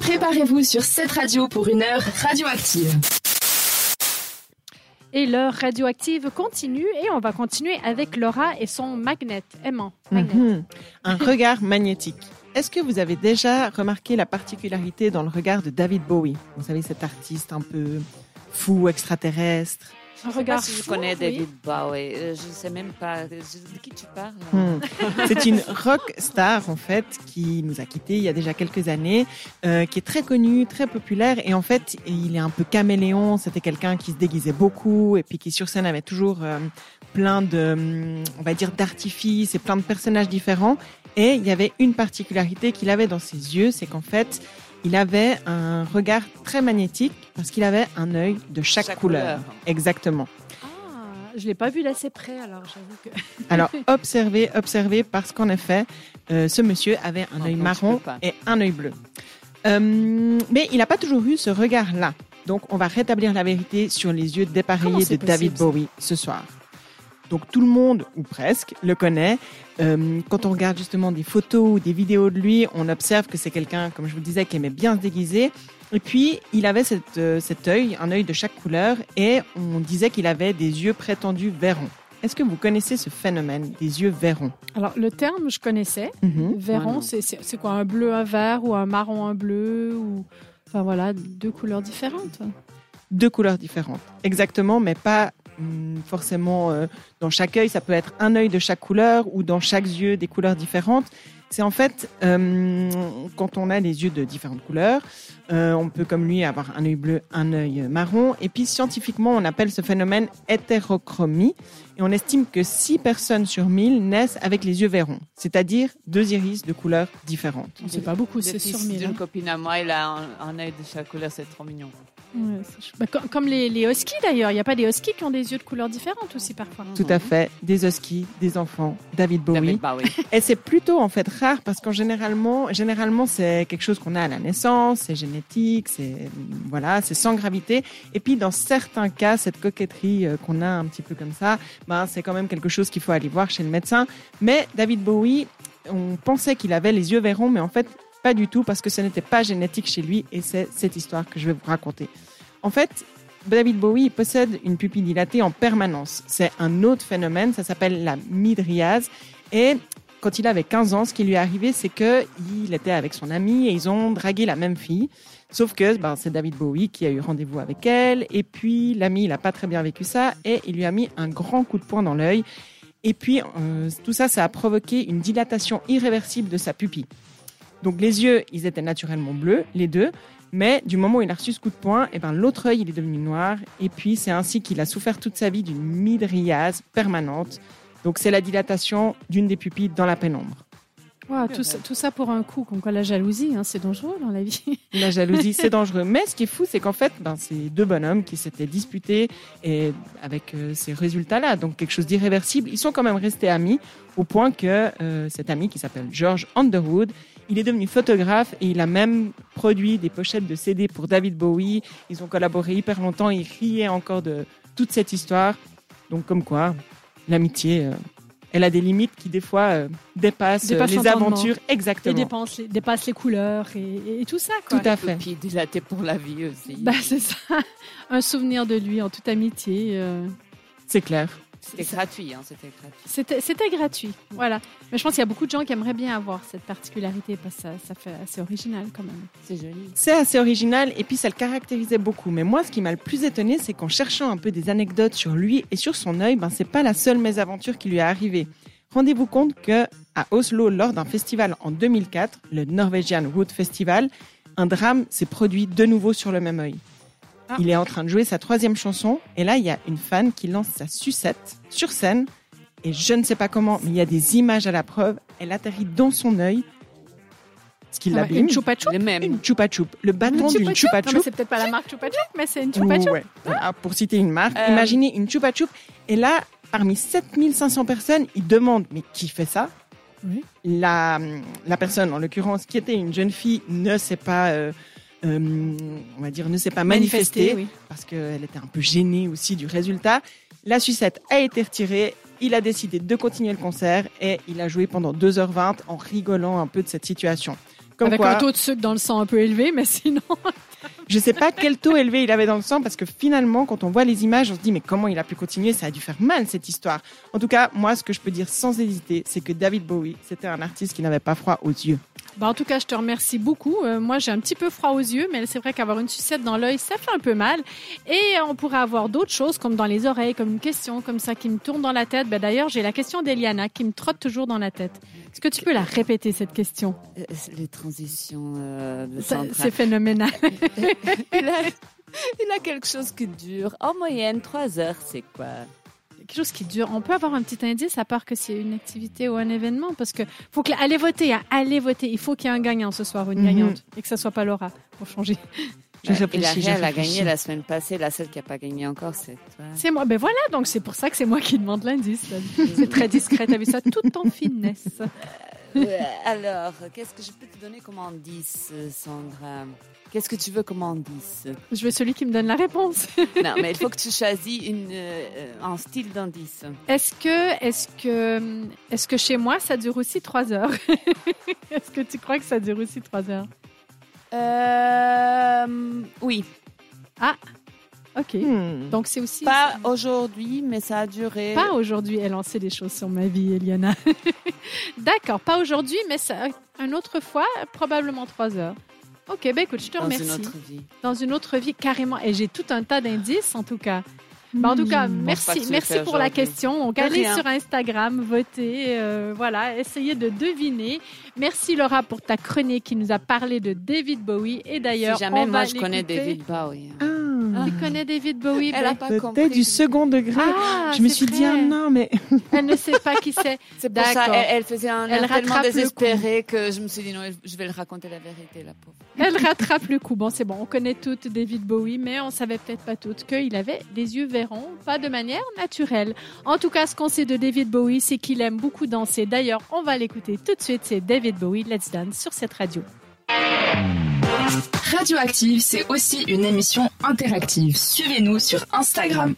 Préparez-vous sur cette radio pour une heure radioactive. Et l'heure radioactive continue et on va continuer avec Laura et son magnet aimant. Magnet. Mhm. Un regard magnétique. Est-ce que vous avez déjà remarqué la particularité dans le regard de David Bowie? Vous savez, cet artiste un peu fou, extraterrestre. Je sais pas regard si je connais oui. David Bowie. Euh, Je sais même pas de qui tu parles. Hmm. C'est une rock star en fait qui nous a quittés il y a déjà quelques années, euh, qui est très connue, très populaire et en fait il est un peu caméléon. C'était quelqu'un qui se déguisait beaucoup et puis qui sur scène avait toujours euh, plein de, on va dire d'artifices et plein de personnages différents. Et il y avait une particularité qu'il avait dans ses yeux, c'est qu'en fait il avait un regard très magnétique parce qu'il avait un œil de chaque, Chaque couleur. couleur. Exactement. Ah, je l'ai pas vu d'assez près alors j'avoue que. Alors, observez, observez, parce qu'en effet, euh, ce monsieur avait un Non, œil non, marron et un œil bleu. Euh, mais il n'a pas toujours eu ce regard-là. Donc, on va rétablir la vérité sur les yeux dépareillés de David Bowie ce soir. Donc, tout le monde, ou presque, le connaît. Euh, quand on regarde justement des photos ou des vidéos de lui, on observe que c'est quelqu'un, comme je vous disais, qui aimait bien se déguiser. Et puis, il avait cette, euh, cet œil, un œil de chaque couleur, et on disait qu'il avait des yeux prétendus verrons. Est-ce que vous connaissez ce phénomène des yeux verrons Alors le terme je connaissais. Verron, non. c'est quoi un bleu un vert ou un marron un bleu ou enfin voilà deux couleurs différentes. Deux couleurs différentes, exactement, mais pas forcément euh, dans chaque œil. Ça peut être un œil de chaque couleur ou dans chaque yeux des couleurs différentes. C'est en fait euh, quand on a les yeux de différentes couleurs, euh, on peut comme lui avoir un œil bleu, un œil marron. Et puis scientifiquement, on appelle ce phénomène hétérochromie. Et on estime que 6 personnes sur 1000 naissent avec les yeux verrons, c'est-à-dire deux iris de couleurs différentes. C'est pas beaucoup, c'est sur mille. d'une hein. copine à moi, il a un, un œil de chaque couleur, c'est trop mignon. Ouais, bah, com- comme les, les huskies d'ailleurs, il n'y a pas des huskies qui ont des yeux de couleurs différentes aussi parfois. Tout à fait, des huskies, des enfants, David Bowie. David Bowie. Et c'est plutôt en fait rare parce qu'en généralement, généralement c'est quelque chose qu'on a à la naissance, c'est génétique, c'est voilà, c'est sans gravité. Et puis dans certains cas, cette coquetterie euh, qu'on a un petit peu comme ça, ben c'est quand même quelque chose qu'il faut aller voir chez le médecin. Mais David Bowie, on pensait qu'il avait les yeux verrons, mais en fait pas du tout parce que ce n'était pas génétique chez lui. Et c'est cette histoire que je vais vous raconter. En fait, David Bowie possède une pupille dilatée en permanence. C'est un autre phénomène, ça s'appelle la mydriase. Et quand il avait 15 ans, ce qui lui est arrivé, c'est que il était avec son ami et ils ont dragué la même fille. Sauf que ben, c'est David Bowie qui a eu rendez-vous avec elle. Et puis l'ami, il n'a pas très bien vécu ça et il lui a mis un grand coup de poing dans l'œil. Et puis euh, tout ça, ça a provoqué une dilatation irréversible de sa pupille. Donc les yeux, ils étaient naturellement bleus, les deux. Mais du moment où il a reçu ce coup de poing, eh ben, l'autre œil, il est devenu noir. Et puis, c'est ainsi qu'il a souffert toute sa vie d'une mydriase permanente. Donc, c'est la dilatation d'une des pupilles dans la pénombre. Wow, tout, ça, tout ça pour un coup, comme quoi la jalousie, hein, c'est dangereux dans la vie. La jalousie, c'est dangereux. Mais ce qui est fou, c'est qu'en fait, ben, c'est deux bonhommes qui s'étaient disputés et avec euh, ces résultats-là, donc quelque chose d'irréversible, ils sont quand même restés amis au point que euh, cet ami qui s'appelle George Underwood, il est devenu photographe et il a même produit des pochettes de CD pour David Bowie. Ils ont collaboré hyper longtemps, ils riaient encore de toute cette histoire. Donc comme quoi, l'amitié, euh, elle a des limites qui des fois euh, dépassent euh, les l'entendement. aventures. Et Exactement. dépasse les, dépasse les couleurs et, et tout ça. Quoi. Tout à fait. Puis dilaté pour la vie aussi. Bah, c'est ça. Un souvenir de lui en toute amitié. euh, C'est clair. C'était gratuit, hein, c'était gratuit. C'était gratuit. Voilà. Mais je pense qu'il y a beaucoup de gens qui aimeraient bien avoir cette particularité parce que ça, ça fait assez original quand même. C'est joli. C'est assez original et puis ça le caractérisait beaucoup. Mais moi, ce qui m'a le plus étonné, c'est qu'en cherchant un peu des anecdotes sur lui et sur son œil, ben c'est pas la seule mésaventure qui lui est arrivée. Rendez-vous compte que à Oslo, lors d'un festival en 2004, le Norwegian Wood Festival, un drame s'est produit de nouveau sur le même œil. Ah. Il est en train de jouer sa troisième chanson et là, il y a une fan qui lance sa sucette sur scène et je ne sais pas comment, mais il y a des images à la preuve. Elle atterrit dans son œil, ce qui Ah l'abîme. une Les mêmes. Une chupa chup. Le bâton Une d'une chupa chupa chup. c'est peut-être pas la marque choupa choup, mais c'est une choup. Ouais. Voilà, pour citer une marque, Euh, imaginez une chupa chup. Et là, parmi 7500 personnes, ils demandent mais qui fait ça? Oui. la, la personne, en l'occurrence, qui était une jeune fille, ne s'est pas, euh, euh, on va dire, ne s'est pas manifestée oui. parce qu'elle était un peu gênée aussi du résultat. La sucette a été retirée. Il a décidé de continuer le concert et il a joué pendant 2h20 en rigolant un peu de cette situation. Comme Avec quoi, un taux de sucre dans le sang un peu élevé, mais sinon. je sais pas quel taux élevé il avait dans le sang parce que finalement, quand on voit les images, on se dit mais comment il a pu continuer? Ça a dû faire mal cette histoire. En tout cas, moi, ce que je peux dire sans hésiter, c'est que David Bowie, c'était un artiste qui n'avait pas froid aux yeux. Bah, en tout cas, je te remercie beaucoup. Euh, moi, j'ai un petit peu froid aux yeux, mais c'est vrai qu'avoir une sucette dans l'œil, ça fait un peu mal. Et on pourrait avoir d'autres choses, comme dans les oreilles, comme une question comme ça qui me tourne dans la tête. Ben, D'ailleurs, j'ai la question d'Eliana qui me trotte toujours dans la tête. Est-ce que tu peux la répéter, cette question? Euh, Les transitions euh. C'est phénoménal. il, a, il a quelque chose qui dure. En moyenne, trois heures, c'est quoi? Quelque chose qui dure. On peut avoir un petit indice à part que c'est une activité ou un événement parce que faut que allez voter, hein, allez voter. Il faut qu'il y ait un gagnant ce soir, ou une Mhm. gagnante et que ça soit pas Laura pour changer. Je Bah, Hilaria, elle a gagné la semaine passée. La seule qui n'a pas gagné encore, c'est toi. C'est moi. Ben voilà, donc c'est pour ça que c'est moi qui demande l'indice. C'est très discret. T'as vu ça? Tout en finesse. Alors, qu'est-ce que je peux te donner comme indice, Sandra? Qu'est-ce que tu veux comme indice? Je veux celui qui me donne la réponse. Non, mais il faut que tu choisis une, euh, un style d'indice. Est-ce que, est-ce que, est-ce que chez moi ça dure aussi trois heures? Est-ce que tu crois que ça dure aussi trois heures? Euh, oui. Ok. Hmm. Donc c'est aussi Pas aujourd'hui, mais ça a duré. Pas aujourd'hui. Elle en sait des choses sur ma vie, Eliana. D'accord, pas aujourd'hui, mais ça, une autre fois, probablement trois heures. Ok, ben écoute, je te dans remercie. une autre vie. Dans une autre vie, carrément. Et j'ai tout un tas d'indices, en tout cas. En tout cas, pas merci, merci pour la question. Donc, allez rien. sur Instagram, votez, euh, voilà, essayez de deviner. Merci Laura pour ta chronique qui nous a parlé de David Bowie. Et d'ailleurs, Si jamais on moi va je connais. David Bowie. Ah, Tu connais David Bowie Elle ben- a pas compris. du second degré. Ah, je me suis dit, vrai. ah non, mais Elle ne sait pas qui c'est. C'est pour ça, elle, elle faisait un Elle tellement désespéré que je me suis dit non, je vais le raconter la vérité, la pauvre. Elle rattrape le coup. Bon, c'est bon, on connaît toutes David Bowie, mais on savait peut-être pas toutes qu'il avait les yeux verrons, pas de manière naturelle. En tout cas, ce qu'on sait de David Bowie, c'est qu'il aime beaucoup danser. D'ailleurs, on va l'écouter tout de suite. C'est David Bowie, Let's Dance sur cette radio. Radioactive, c'est aussi une émission interactive. Suivez-nous sur Instagram.